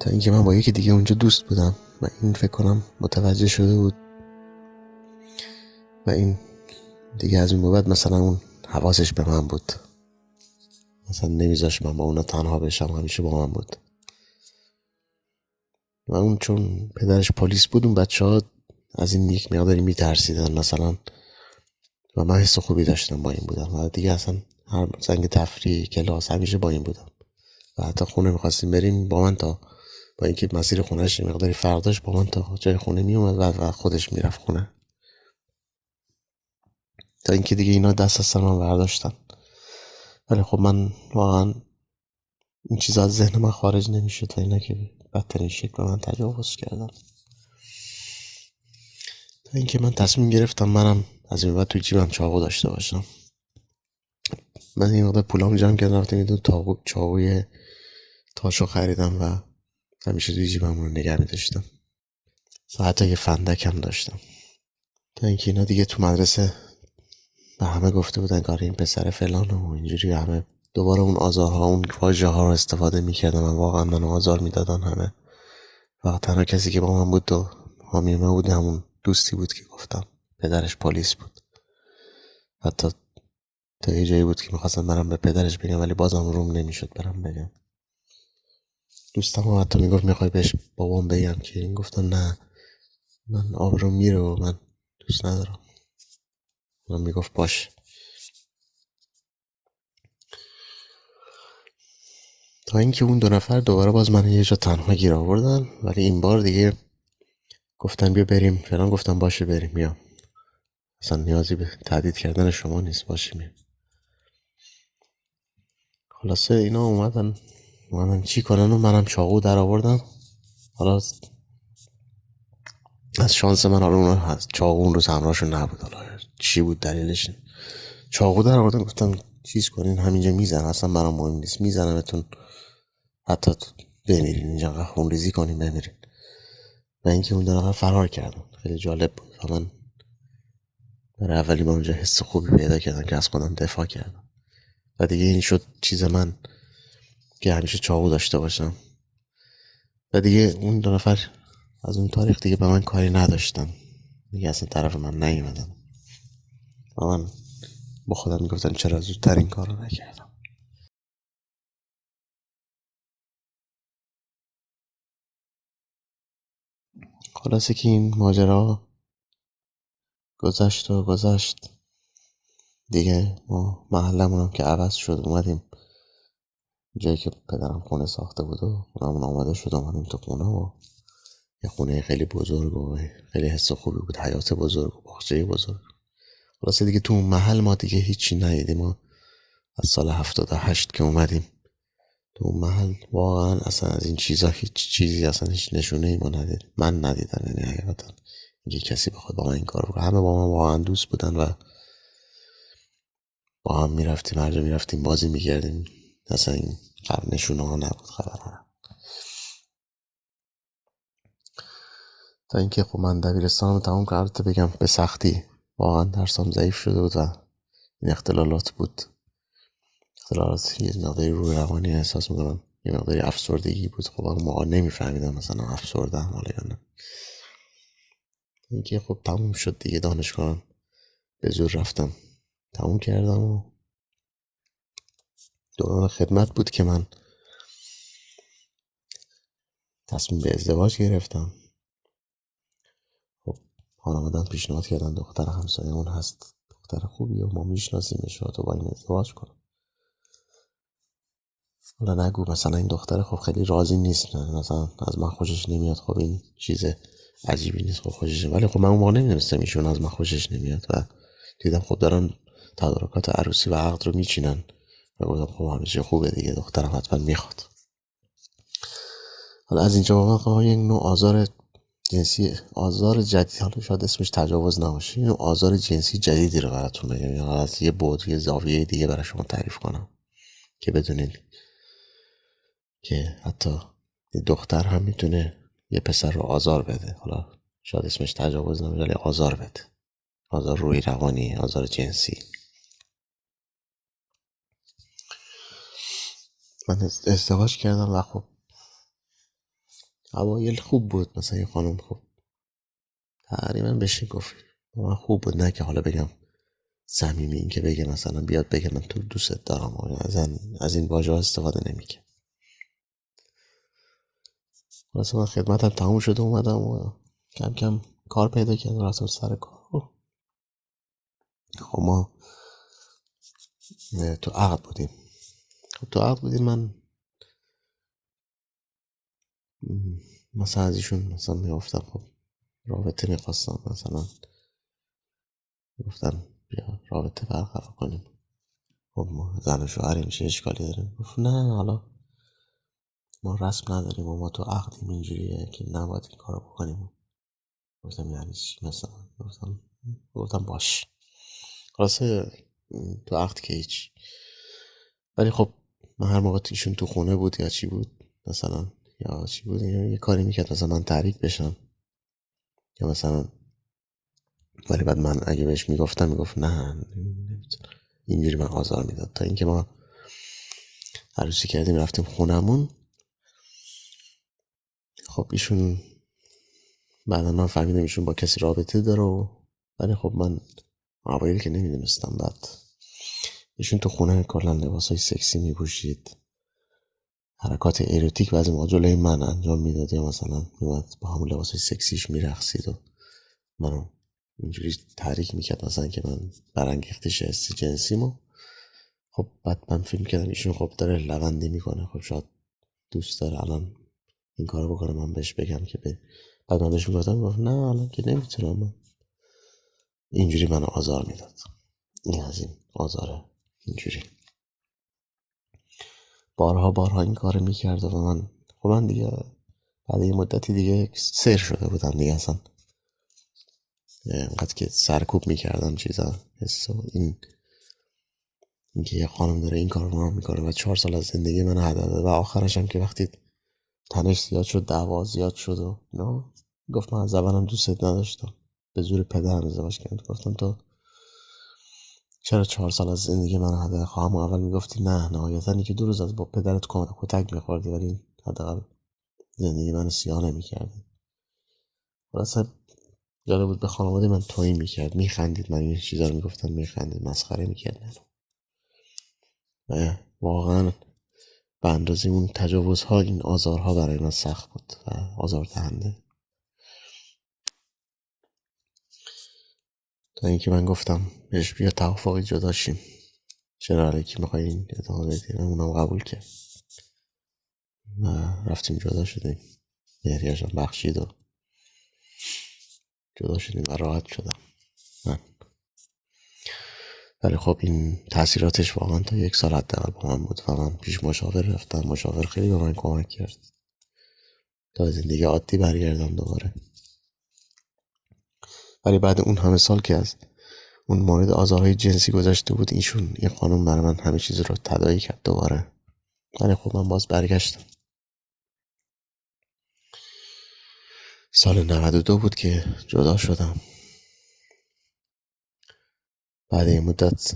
تا اینکه من با یکی دیگه اونجا دوست بودم و این فکر کنم متوجه شده بود و این دیگه از این بعد مثلا اون حواسش به من بود. مثلا نمیذاش من با اونا تنها بشم همیشه با من بود. و اون چون پدرش پلیس بود اون بچه ها از این یک مقداری میترسیدن مثلا. و من حس خوبی داشتم با این بودم و دیگه اصلا هر زنگ تفریح کلاس همیشه با این بودم. و حتی خونه می‌خواستیم بریم با من تا با اینکه مسیر خونهش مقداری فرداش با من تا جای خونه می اومد و خودش می‌رفت خونه. تا اینکه دیگه اینا دست از سر من برداشتن. ولی خب من واقعا این چیزا از ذهن من خارج نمی‌شد تا اینا که بدترین شکل من تجاوز کردن. تا اینکه من تصمیم گرفتم منم از این بعد توی جیبم چاقو داشته باشم. من این مقدار پولام جمع کردم رفتم یه دو چاقوی تاشو خریدم و همیشه توی جیبم رو نگه می داشتم حتی یه فندک هم داشتم. تا اینکه اینا دیگه تو مدرسه به همه گفته بودن کار این پسر فلان و اینجوری همه دوباره اون آزارها اون واژه ها رو استفاده می‌کردن و واقعا من آزار می‌دادن همه. فقط تنها کسی که با من بود و حامی من بود همون دوستی بود که گفتم. پدرش پلیس بود. حتی تا یه جایی بود که می‌خواستم برم به پدرش بگم ولی بازم روم نمی‌شد برم بگم. دوستم هم حتی می‌گفت می‌خوای بهش بابام بگم که این گفتم نه. من آب رو میره و من دوست ندارم. من می‌گفت باش. تا اینکه اون دو نفر دوباره باز من یه جا تنها گیر آوردن ولی این بار دیگه گفتن بیا بریم. فلان گفتم باشه بریم بیا. اصلا نیازی به تهدید کردن شما نیست. باشه میام خلاصه اینا اومدن. اومدن چی کنن؟ و منم چاقو در آوردم. حالا از شانس من حالا اون هست. چاقو اون روز همراهشون نبود. حالا چی بود دلیلش؟ چاقو در آوردن گفتم چیز کنین؟ همینجا میزن اصلا برام مهم نیست. میزنمتون. حتی بمیرین اینجا. خون ریزی کنین بمیرین. و اینکه اون دو فرار کردن. خیلی جالب بود. و من برای اولی با اونجا حس خوبی پیدا کردم که از خودم دفاع کردم. و دیگه این شد چیز من. که همیشه چاقو داشته باشم. و دیگه اون دو نفر از اون تاریخ دیگه به من کاری نداشتن. دیگه اصلا طرف من نیومدن. و من با خودم می‌گفتم چرا زودتر این کار رو نکردم. خلاصه که این ماجرا گذشت و گذشت. دیگه ما محلمون هم که عوض شد اومدیم. جایی که پدرم خونه ساخته بود و خونمون آماده شد اومدیم تو خونه و یه خونه خیلی بزرگ و خیلی حس خوبی بود حیات بزرگ و باغچه بزرگ. خلاصه دیگه تو اون محل ما دیگه هیچی ندیدیم ما از سال هفتاد هشت که اومدیم تو اون محل واقعا اصلا از این چیزا هیچ چیزی اصلا هیچ نشونه ای ما ندید من ندیدم یعنی حقیقتا اینکه کسی بخواد با من این کار رو همه با من واقعا دوست بودن و با هم می‌رفتیم هر جا می‌رفتیم بازی میگردیم اصلا این نشونه ها نبود خبر ها تا اینکه خب من دبیرستان رو تمام کرده بگم به سختی. واقعا درسام ضعیف شده بود و این اختلالات بود. اختلالات یه مقداری روی روانی احساس می‌کنم. یه مقداری افسردگی بود. خب موقع نمیفهمیدم مثلا افسردم حالا یا نه. اینکه خب تموم شد دیگه دانشگاه به زور رفتم. تموم کردم و دوران خدمت بود که من تصمیم به ازدواج گرفتم. خب خانوادم پیشنهاد کردن دختر همسایمون هست. دختر خوبی و ما میشناسیمش و تو با این ازدواج کن. حالا نگو مثلا این دختر خب خیلی راضی نیست. مثلا از من خوشش نمیاد. خب این چیز عجیبی نیست. خب خوشش ولی خب من اون موقع نمی‌دونستم ایشون از من خوشش نمیاد و دیدم خب دارن تدارکات عروسی و عقد رو میچینن. و گفتم خب همیشه خوبه دیگه دخترم حتما می‌خواد. حالا از اینجا خب یک نوع آزار جنسی آزار جدید حالا شاید اسمش تجاوز نباشه این آزار جنسی جدیدی رو براتون بگم. یا از یه بود یه زاویه دیگه برای شما تعریف کنم که بدونید که حتی یه دختر هم می‌تونه یه پسر رو آزار بده. حالا شاید اسمش تجاوز نباشه ولی آزار بده. آزار روی روانی آزار جنسی. من ازدواج کردم و خب اوایل خوب بود مثلا یه خانم خوب تقریبا بشه گفت من خوب بود نه که حالا بگم صمیمی این که بگه مثلا بیاد بگه من تو دوستت دارم از, از این واژه استفاده نمی‌کنه. واسه من خدمتم تموم شده اومدم و کم کم کار پیدا کردم رفتم سر کار. خب ما تو عقد بودیم. تو من. مثلا از ایشون مثلا می‌گفتم خب رابطه می‌خواستم مثلا. گفتم بیا رابطه برقرار کنیم. خب ما زن و شوهری میشه اشکالی داریم گفت نه حالا ما رسم نداریم و ما تو عقدیم اینجوریه که نباید این کارو بکنیم. گفتم یعنی چی مثلا؟ گفتم گفتم باش. خلاصه تو عقد که هیچ. ولی خب من هر موقع ایشون تو خونه بود یا چی بود مثلا یا چی بود یه کاری می‌کرد مثلا من تحریک بشم. یا مثلا ولی بعد من اگه بهش می‌گفتم می‌گفت نه اینجوری من آزار می‌داد. تا اینکه ما عروسی کردیم رفتیم خونمون. خب ایشون بعدا من فهمیدم ایشون با کسی رابطه داره ولی خب من اوایل که نمی‌دونستم بعد ایشون تو خونه کلا لباس های سکسی میپوشید. حرکات اروتیک بعضی موقع جلوی من انجام می‌داد. یا مثلا میومد با همون لباس های سکسیش میرقصید و منو اینجوری تحریک می‌کرد. مثلا که من برانگیختش حس جنسیمو. خب بعد من فیلم کردم. ایشون خب داره لوندی می‌کنه. خب شاید دوست داره. الان این کارو بکنه. من بهش بگم که به بعد من بهش می‌گفتم. گفت نه الان که نمی‌تونم. من اینجوری منو آزار می‌داد. این از این آزاره. اینجوری. بارها بارها این کار می‌کرد و من خب من دیگه بعد یه مدتی دیگه سر شده بودم دیگه اصلا. اینقدر که سرکوب می‌کردم چیزا این اینکه یه خانم داره این کار رو می‌کنه و چهار سال از زندگی من هدده و آخرش هم که وقتی تنش زیاد شد دعوا زیاد شد و نه گفت من از اولم دوستت نداشتم. به زور پدرم ازدواج کرد. گفتم تو چرا چهار سال از زندگی من هدر خواهم؟ اول می‌گفتی نه نهایتا که دو روز از با پدرت کتک میخوردی ولی حداقل زندگی من سیاه نمی‌کردی. خلاصه جالب بود به خانواده من تویی می‌کرد میخندید. من این چیزا رو می‌گفتم میخندید مسخره می‌کرد و واقعا به اندازه اون تجاوزها این آزارها برای من سخت بود و آزار دهنده. تا اینکه من گفتم بهش بیا توافقی جدا شیم. چرا علیکی می‌خوای این ادامه بدی؟ اونم قبول کرد و رفتیم جدا شدیم. مهریاشم بخشید و جدا شدیم و راحت شدم. من. ولی خب این تاثیراتش واقعا تا یک سال حداقل با من بود و من پیش مشاور رفتم. مشاور خیلی به من کمک کرد. تا زندگی عادی برگردم دوباره. ولی بعد اون همه سال که از اون مورد آزارهای جنسی گذشته بود ایشون این خانم برای من همه چیز رو تدایی کرد دوباره. ولی خب من باز برگشتم. سال 92 بود که جدا شدم. بعد این مدت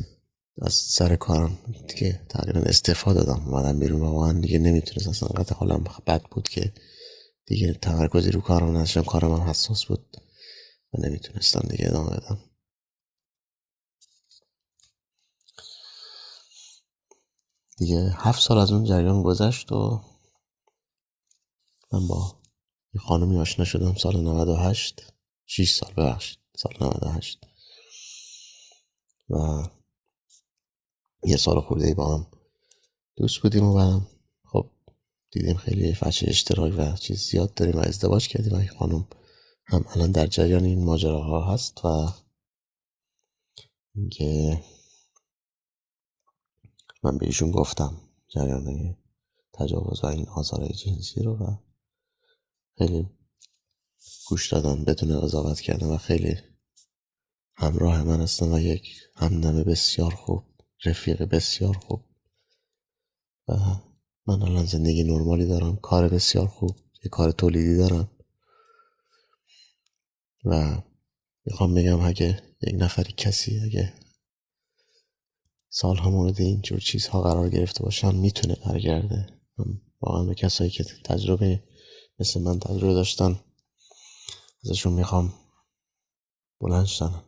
از سر کارم که تقریبا استفاده دادم. اومدم بیرون و واقعا دیگه نمی‌تونست اصلا قطع حالم بد بود که دیگه تمرکزی رو کارم نداشتم. کارم هم حساس بود. و نمی‌تونستم دیگه ادامه بدم. دیگه هفت سال از اون جریان گذشت و من با یه خانمی آشنا شدم سال 98 6 سال ببخشید. سال 98 و یه سال خورده با هم دوست بودیم و خب دیدیم خیلی فچه اشتراک و چیز زیاد داریم و ازدواج کردیم. و این خانم هم الان در جریان این ماجراها هست و اینکه من به ایشون گفتم جریان تجاوز و این آزار جنسی رو و خیلی گوش دادن بدون قضاوت کردن و خیلی همراه من هستن و یک همدم بسیار خوب رفیق بسیار خوب و من الان زندگی نرمالی دارم کار بسیار خوب یه کار تولیدی دارم. و می‌خوام بگم اگه یک نفری کسی اگه سالها مورد اینجور چیزها قرار گرفته باشن می‌تونه برگرده. واقعا به کسایی که تجربه مثل من تجربه داشتن ازشون می‌خوام بلند شدن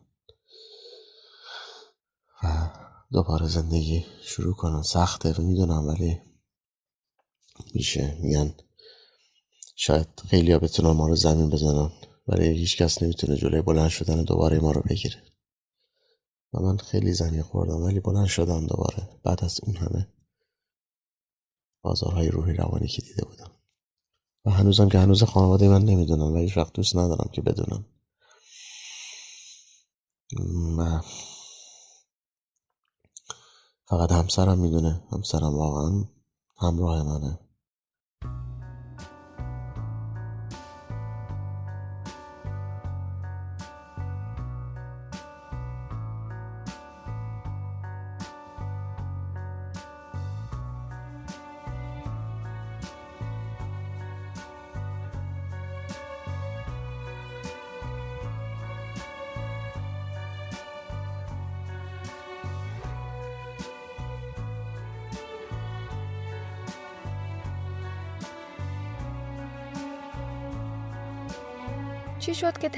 و دوباره زندگی شروع کنن. سخته و می‌دونم ولی میشه. میگن شاید خیلی ها بتونن ما رو زمین بزنن. ولی هیچ کس نمی‌تونه جلوی بلند شدن دوباره ما رو بگیره. و من خیلی زمین خوردم ولی بلند شدم دوباره. بعد از اون همه بازارهای روحی روانی که دیده بودم. و هنوزم که هنوز خانواده من نمی‌دونن و هیچ وقت دوست ندارم که بدونم. و فقط همسرم می‌دونه. همسرم واقعا همراه منه.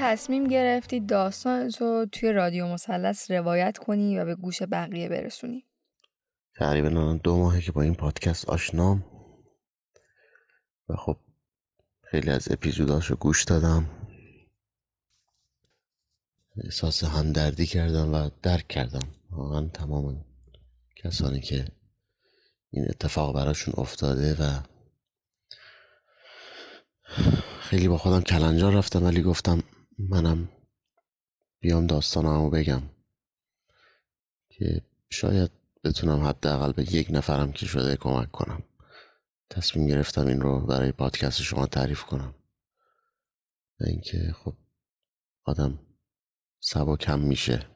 تصمیم گرفتی داستان تو توی رادیو مثلث روایت کنی و به گوش بقیه برسونی؟ تقریبا دو ماهه که با این پادکست آشنام. و خب خیلی از اپیزوداشو گوش دادم. احساس همدردی کردم و درک کردم. واقعا تمام کسانی که این اتفاق براشون افتاده و خیلی با خودم کلنجار رفتم ولی گفتم منم بیام داستانمو بگم که شاید بتونم حداقل به یک نفرم که شده کمک کنم. تصمیم گرفتم این رو برای پادکست شما تعریف کنم. و اینکه خب آدم سبا کم میشه.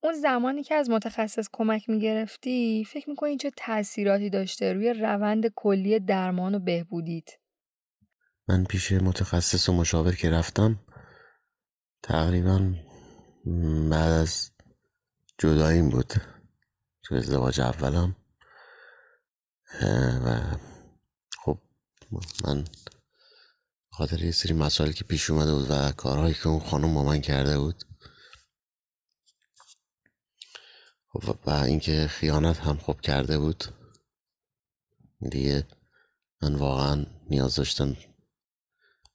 اون زمانی که از متخصص کمک می‌گرفتی فکر می‌کنی چه تاثیراتی داشته؟ روی روند کلی درمان و بهبودیت. من پیش متخصص و مشاور که رفتم تقریبا بعد از جداییم بود تو ازدواج اولم و خب من خاطر یه سری مسائل که پیش اومده بود و کارهایی که اون خانم با من کرده بود خب و اینکه خیانت هم خوب کرده بود دیگه من واقعا نیاز داشتم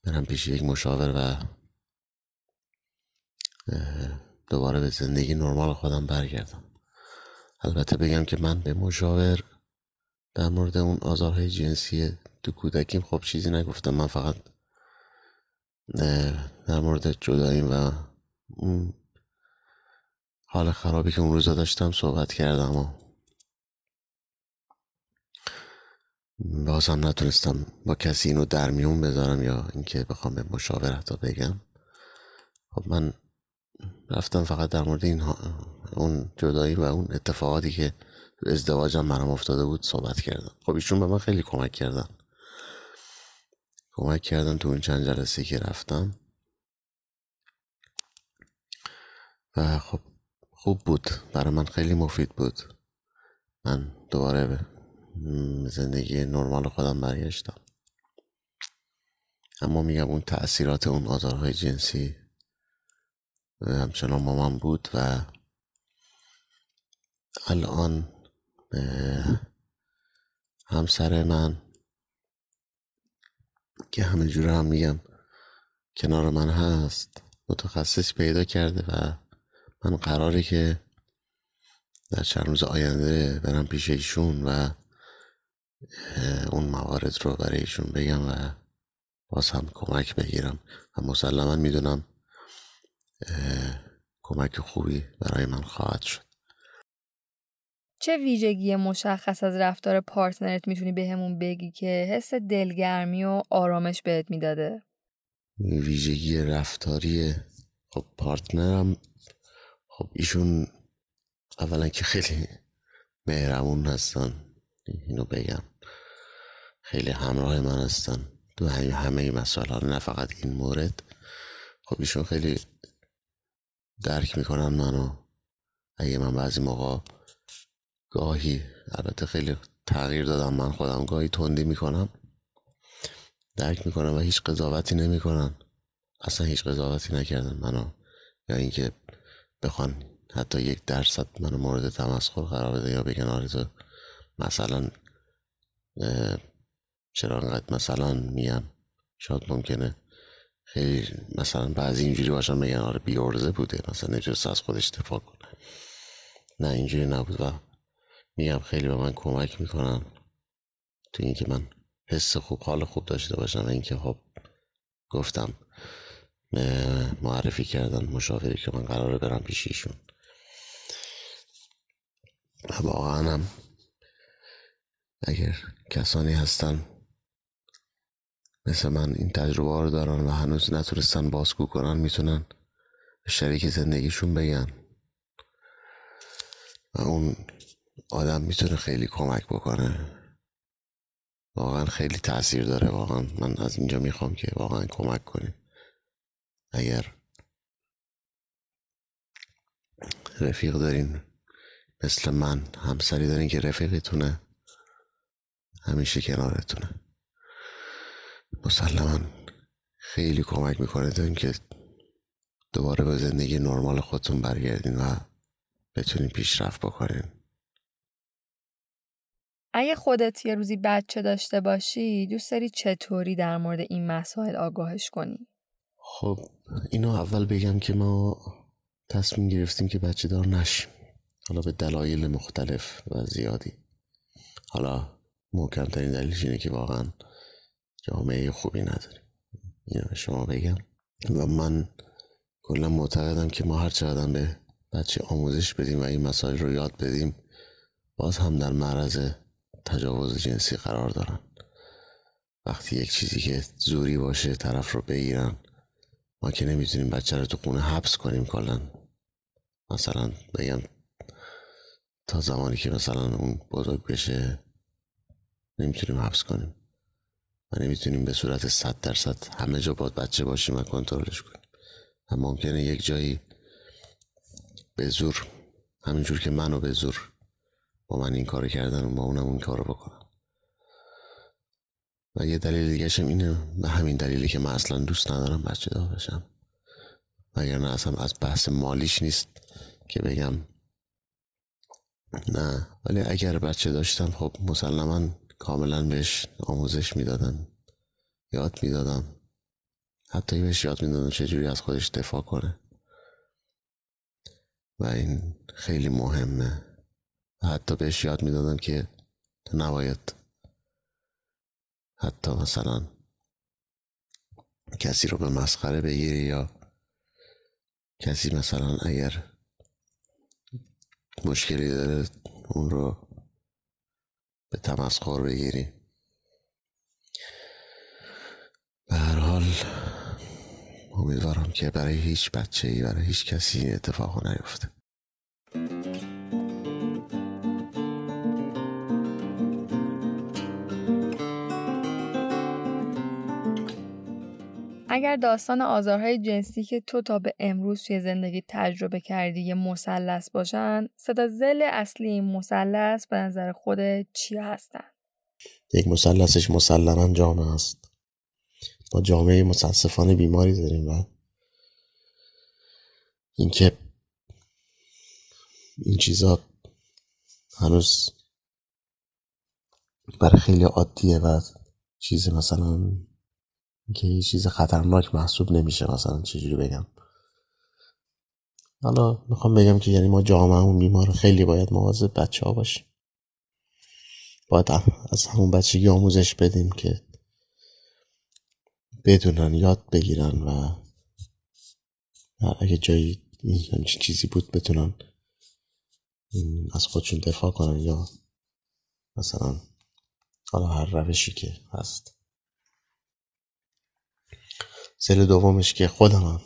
برم پیش یک مشاور و دوباره به زندگی نرمال خودم برگردم. البته بگم که من به مشاور در مورد اون آزارهای جنسی تو کودکیم خب چیزی نگفتم. من فقط در مورد جداییم و اون حال خرابی که اون روزا داشتم صحبت کردم و بازم نتونستم با کسی اینو در میون بذارم یا اینکه بخوام به مشاور حتی بگم. خب من رفتم فقط در مورد این اون جدایی و اون اتفاقاتی که ازدواجم برام افتاده بود صحبت کردم. خب ایشون به من خیلی کمک کردن. کمک کردن تو اون چند جلسه که رفتم. و خب خوب بود. برای من خیلی مفید بود. من دوباره به زندگی نرمال خودم برگشتم. اما میگم اون تاثیرات اون آزارهای جنسی همچنان با من بود و الان همسر من که همه جور هم میگم کنار من هست متخصص پیدا کرده و من قراره که در چند روز آینده برم پیش ایشون و اون موارد رو برای ایشون بگم و باز هم کمک بگیرم. و مسلما می‌دونم کمک خوبی برای من خواهد شد چه ویژگی مشخص از رفتار پارتنرت می‌تونی بهمون به بگی که حس دلگرمی و آرامش بهت می‌داده؟ ویژگی رفتاری خب پارتنرم خب ایشون اولا که خیلی مهربون هستن اینو بگم خیلی همراه من هستن تو همه همه مسائل نه فقط این مورد خب ایشون خیلی درک می‌کنن منو. اگه من بعضی موقع گاهی البته خیلی تغییر دادم من خودم گاهی تندی می‌کنم. درک می‌کنم و هیچ قضاوتی نمی‌کنن. اصلا هیچ قضاوتی نکردن منو. یا اینکه بخوان حتی یک درصد منو مورد تمسخر قرار بده یا بگن تو. مثلا چرا انقدر مثلا میم شاید ممکنه. خیلی مثلا بعضی اینجوری باشن بگن آره بیارزه بوده مثلا نجست از خودش دفاع کنه. نه اینجوری نبود و میگم خیلی به من کمک می‌کنن تو اینکه من حس خوب حال خوب داشته باشم و اینکه خب گفتم معرفی کردن مشاوری که من قراره برم پیش ایشون. واقعا هم اگر کسانی هستن مثل من این تجربه رو دارن و هنوز نتونستن بازگو کنن می‌تونن به شریک زندگیشون بگن. و اون آدم می‌تونه خیلی کمک بکنه. واقعا خیلی تاثیر داره. واقعا من از اینجا می‌خوام که واقعا کمک کنیم. اگر رفیق دارین مثل من همسری دارین که رفیقتونه همیشه کنارتونه. مسلما خیلی کمک می‌کنه تا اینکه دوباره به زندگی نرمال خودتون برگردین و بتونین پیشرفت بکنین. اگه خودت یه روزی بچه داشته باشی دوست داری چطوری در مورد این مسائل آگاهش کنی؟ خب اینو اول بگم که ما تصمیم گرفتیم که بچه دار نشیم. حالا به دلایل مختلف و زیادی. حالا محکمترین دلیلش اینه که واقعا جامعه خوبی نداریم. اینو به شما بگم. و من کلا معتقدم که ما هر چقدر به بچه آموزش بدیم و این مسائل رو یاد بدیم باز هم در معرض تجاوز جنسی قرار دارن. وقتی یک چیزی که زوری باشه طرف رو بگیرن ما که نمی‌تونیم بچه رو تو خونه حبس کنیم کلا. مثلا بگم تا زمانی که مثلا اون بزرگ بشه نمی‌تونیم حبس کنیم. و نمی‌تونیم به صورت صد درصد همه جا باید بچه باشیم و کنترلش کنیم. و ممکنه یک جایی به زور همینجور که منو به زور با من این کارو کردن و با اونم اون کارو بکنم و یه دلیل دیگه اینه به همین دلیلی که من اصلا دوست ندارم بچه دار بشم. نه اصلا از بحث مالیش نیست که بگم. نه ولی اگر بچه داشتم خب مسلما کاملا بهش آموزش می‌دادم یاد می‌دادم. حتی بهش یاد می‌دادم چجوری از خودش دفاع کنه. و این خیلی مهمه. حتی بهش یاد می‌دادم که نباید حتی مثلا کسی رو به مسخره بگیری یا کسی مثلا اگر مشکلی داره اون رو به تمسخر بگیری به هر حال امیدوارم که برای هیچ بچه ای برای هیچ کسی اتفاق نیفته. اگر داستان آزارهای جنسی که تو تا به امروز توی زندگی تجربه کردی یه مثلث باشن صدا زل اصلی این مثلث به نظر خود چی هستن؟ یک مثلثش مسلما جامعه است ما جامعه متاسفانه بیماری داریم و اینکه این چیزا هنوز برای خیلی عادیه و چیز مثلا که یه چیز خطرناک محسوب نمیشه مثلا چجوری بگم. حالا می‌خوام بگم که یعنی ما جامعه بیمار خیلی باید مواظب بچه ها باشیم. باید از همون بچگی آموزش بدیم که بدونن یاد بگیرن و اگه جایی این چیزی بود بتونن از خودشون دفاع کنن یا مثلا حالا هر روشی که هست. سل دومش که خودمم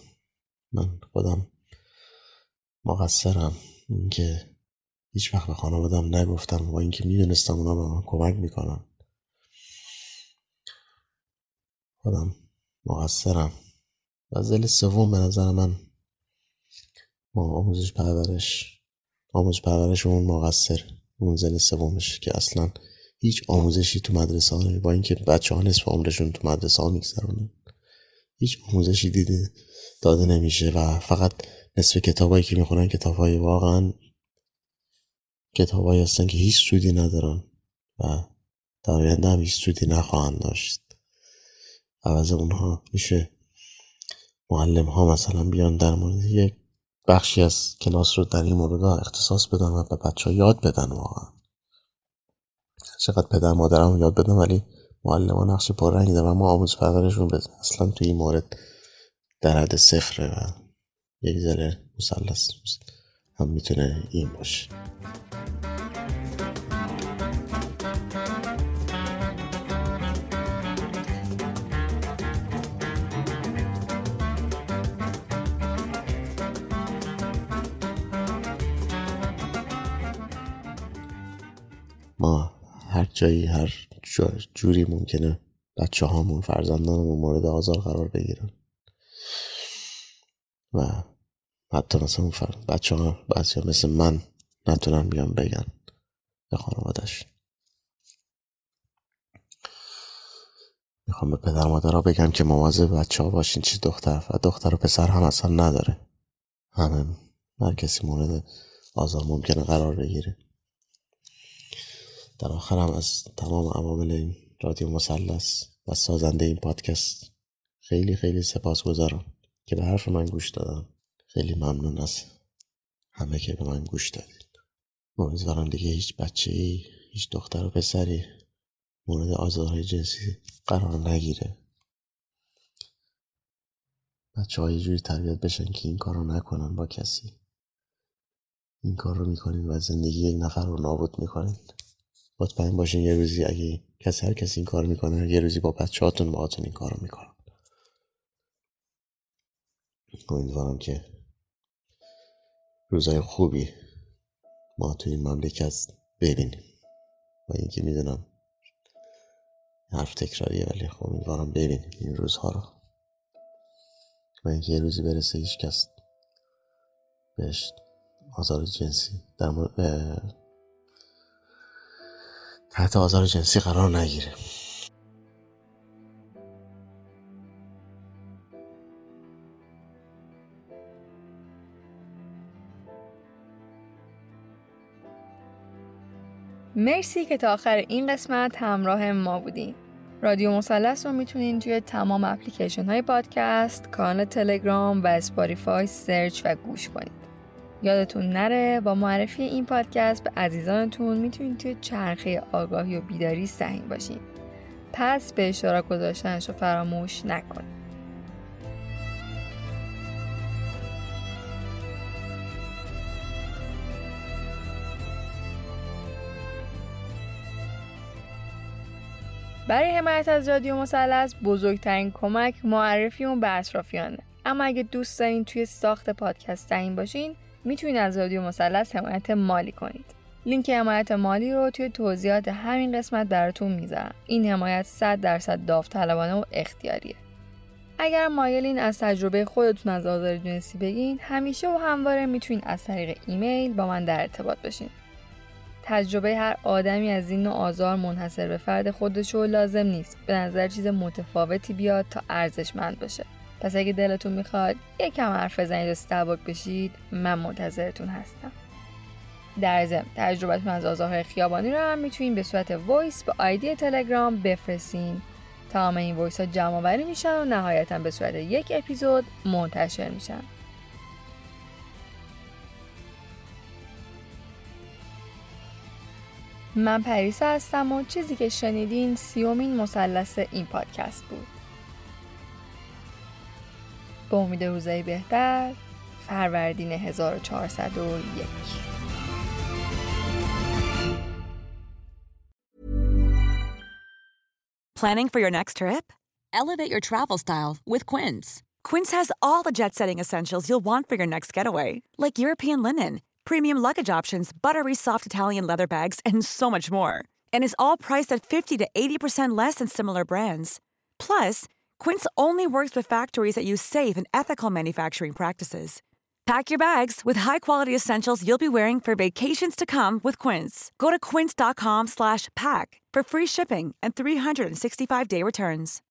من خودم مقصرم. اینکه هیچ وقت به خانوادم نگفتم و اینکه می‌دونستم اونا به من کمک می‌کنن. خودم مقصرم. و زل سوم به نظر من ما آموزش پرورش آموزش پرورش اون مقصر اون زل سومش که اصلا هیچ آموزشی تو مدرسه ها با اینکه بچه ها نصف عمرشون تو مدرسه ها میگذرونن هیچ آموزشی دیده داده نمیشه و فقط نصف کتابایی که می‌خونن کتابهای واقعا کتابایی هستن که هیچ سودی ندارن و در آینده هم هیچ سودی نخواهند داشت. عوض اونها میشه معلم ها مثلا بیان در مورد یک بخشی از کلاس رو در این مورد اختصاص بدن و به بچه ها یاد بدن واقعا. چقدر پدر مادرم یاد بدن ولی معلم ها نقش پررنگ دارن ما آموز پرورشون بزن. اصلا توی این مورد در حد صفره و یک ذره مسلس هم می‌تونه این باشه. ما هر جایی هر جوری ممکنه بچه هامون فرزندانمون مورد آزار قرار بگیرن. و حتی مثلا اون بچه ها بعضی ها مثل من نتونن بیان بگن به خانوادش می‌خوام به پدر مادرها بگم که مواظب بچه ها باشین چی دختر و دختر و پسر هم اصلا نداره. همه هر کسی مورد آزار ممکنه قرار بگیره. در آخر هم از تمام عوامل این رادیو مسلس و سازنده این پادکست خیلی خیلی سپاس گذارم که به حرف من گوش دادن. خیلی ممنون از همه که به من گوش دادید. امیدوارم دیگه هیچ بچه ای هیچ دختر و پسری مورد آزارهای جنسی قرار نگیره. بچه های جوری تربیت بشن که این کار رو نکنن با کسی. این کار رو می‌کنین و زندگی یک نفر رو نابود می‌کنین. مطمئن باشین یه روزی اگه کسی هر کسی این کار می‌کنه یه روزی با بچه هاتون باهاتون این کار رو می‌کنن امیدوارم که روزای خوبی ما تو این مملکت ببینیم. و اینکه می‌دونم حرف تکراریه ولی خب امیدوارم ببینیم این روزها رو. و اینکه یه روزی برسه هیچ کس بهش آزار جنسی در مورد تحت آزار جنسی قرار نگیره مرسی که تا آخر این قسمت همراه ما بودین رادیو مثلث رو می‌تونین توی تمام اپلیکیشن های پادکست، کانال تلگرام و اسپاریفای سرچ و گوش کنید. یادتون نره با معرفی این پادکست به عزیزانتون می‌تونید توی چرخه آگاهی و بیداری سهیم باشین. پس به اشتراک گذاشتنش رو فراموش نکنید. برای حمایت از رادیو مثلث بزرگترین کمک معرفی اون به اطرافیانه اما اگه دوست دارین توی ساخت پادکست تعیین باشین می‌تونید از رادیو مثلث حمایت مالی کنید. لینک حمایت مالی رو توی توضیحات همین قسمت براتون می‌ذارم. این حمایت 100 درصد داوطلبانه و اختیاریه. اگر مایلین از تجربه خودتون از آزار جنسی بگین همیشه و همواره می‌تونین از طریق ایمیل با من در ارتباط باشین. تجربه هر آدمی از این نوع آزار منحصر به فرد خودشه و لازم نیست. به نظر چیز متفاوتی بیاد تا ارزشمند باشه. پس اگه دلتون می‌خواد یکم حرف بزنید و سبک بشید من منتظرتون هستم. در ضمن تجربتون از آزارهای خیابانی رو هم می‌تونین به صورت voice به ID تلگرام بفرستین. تمام این voice ها جمع آوری میشن و نهایتا به صورت یک اپیزود منتشر میشن. من پریسا هستم و چیزی که شنیدین سیومین مثلث این پادکست بود. به امید روزایی بهتر فروردین 1401 Planning for your next trip? Elevate your travel style with Quince. Quince has all the jet setting essentials you'll want for your next getaway, like European linen, premium luggage options, buttery soft Italian leather bags, and so much more. And is all priced at 50 to 80% less than similar brands. Plus, Quince only works with factories that use safe and ethical manufacturing practices. Pack your bags with high-quality essentials you'll be wearing for vacations to come with Quince. Go to quince.com/pack for free shipping and 365-day returns.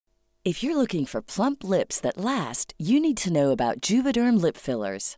If you're looking for plump lips that last, you need to know about Juvederm lip fillers.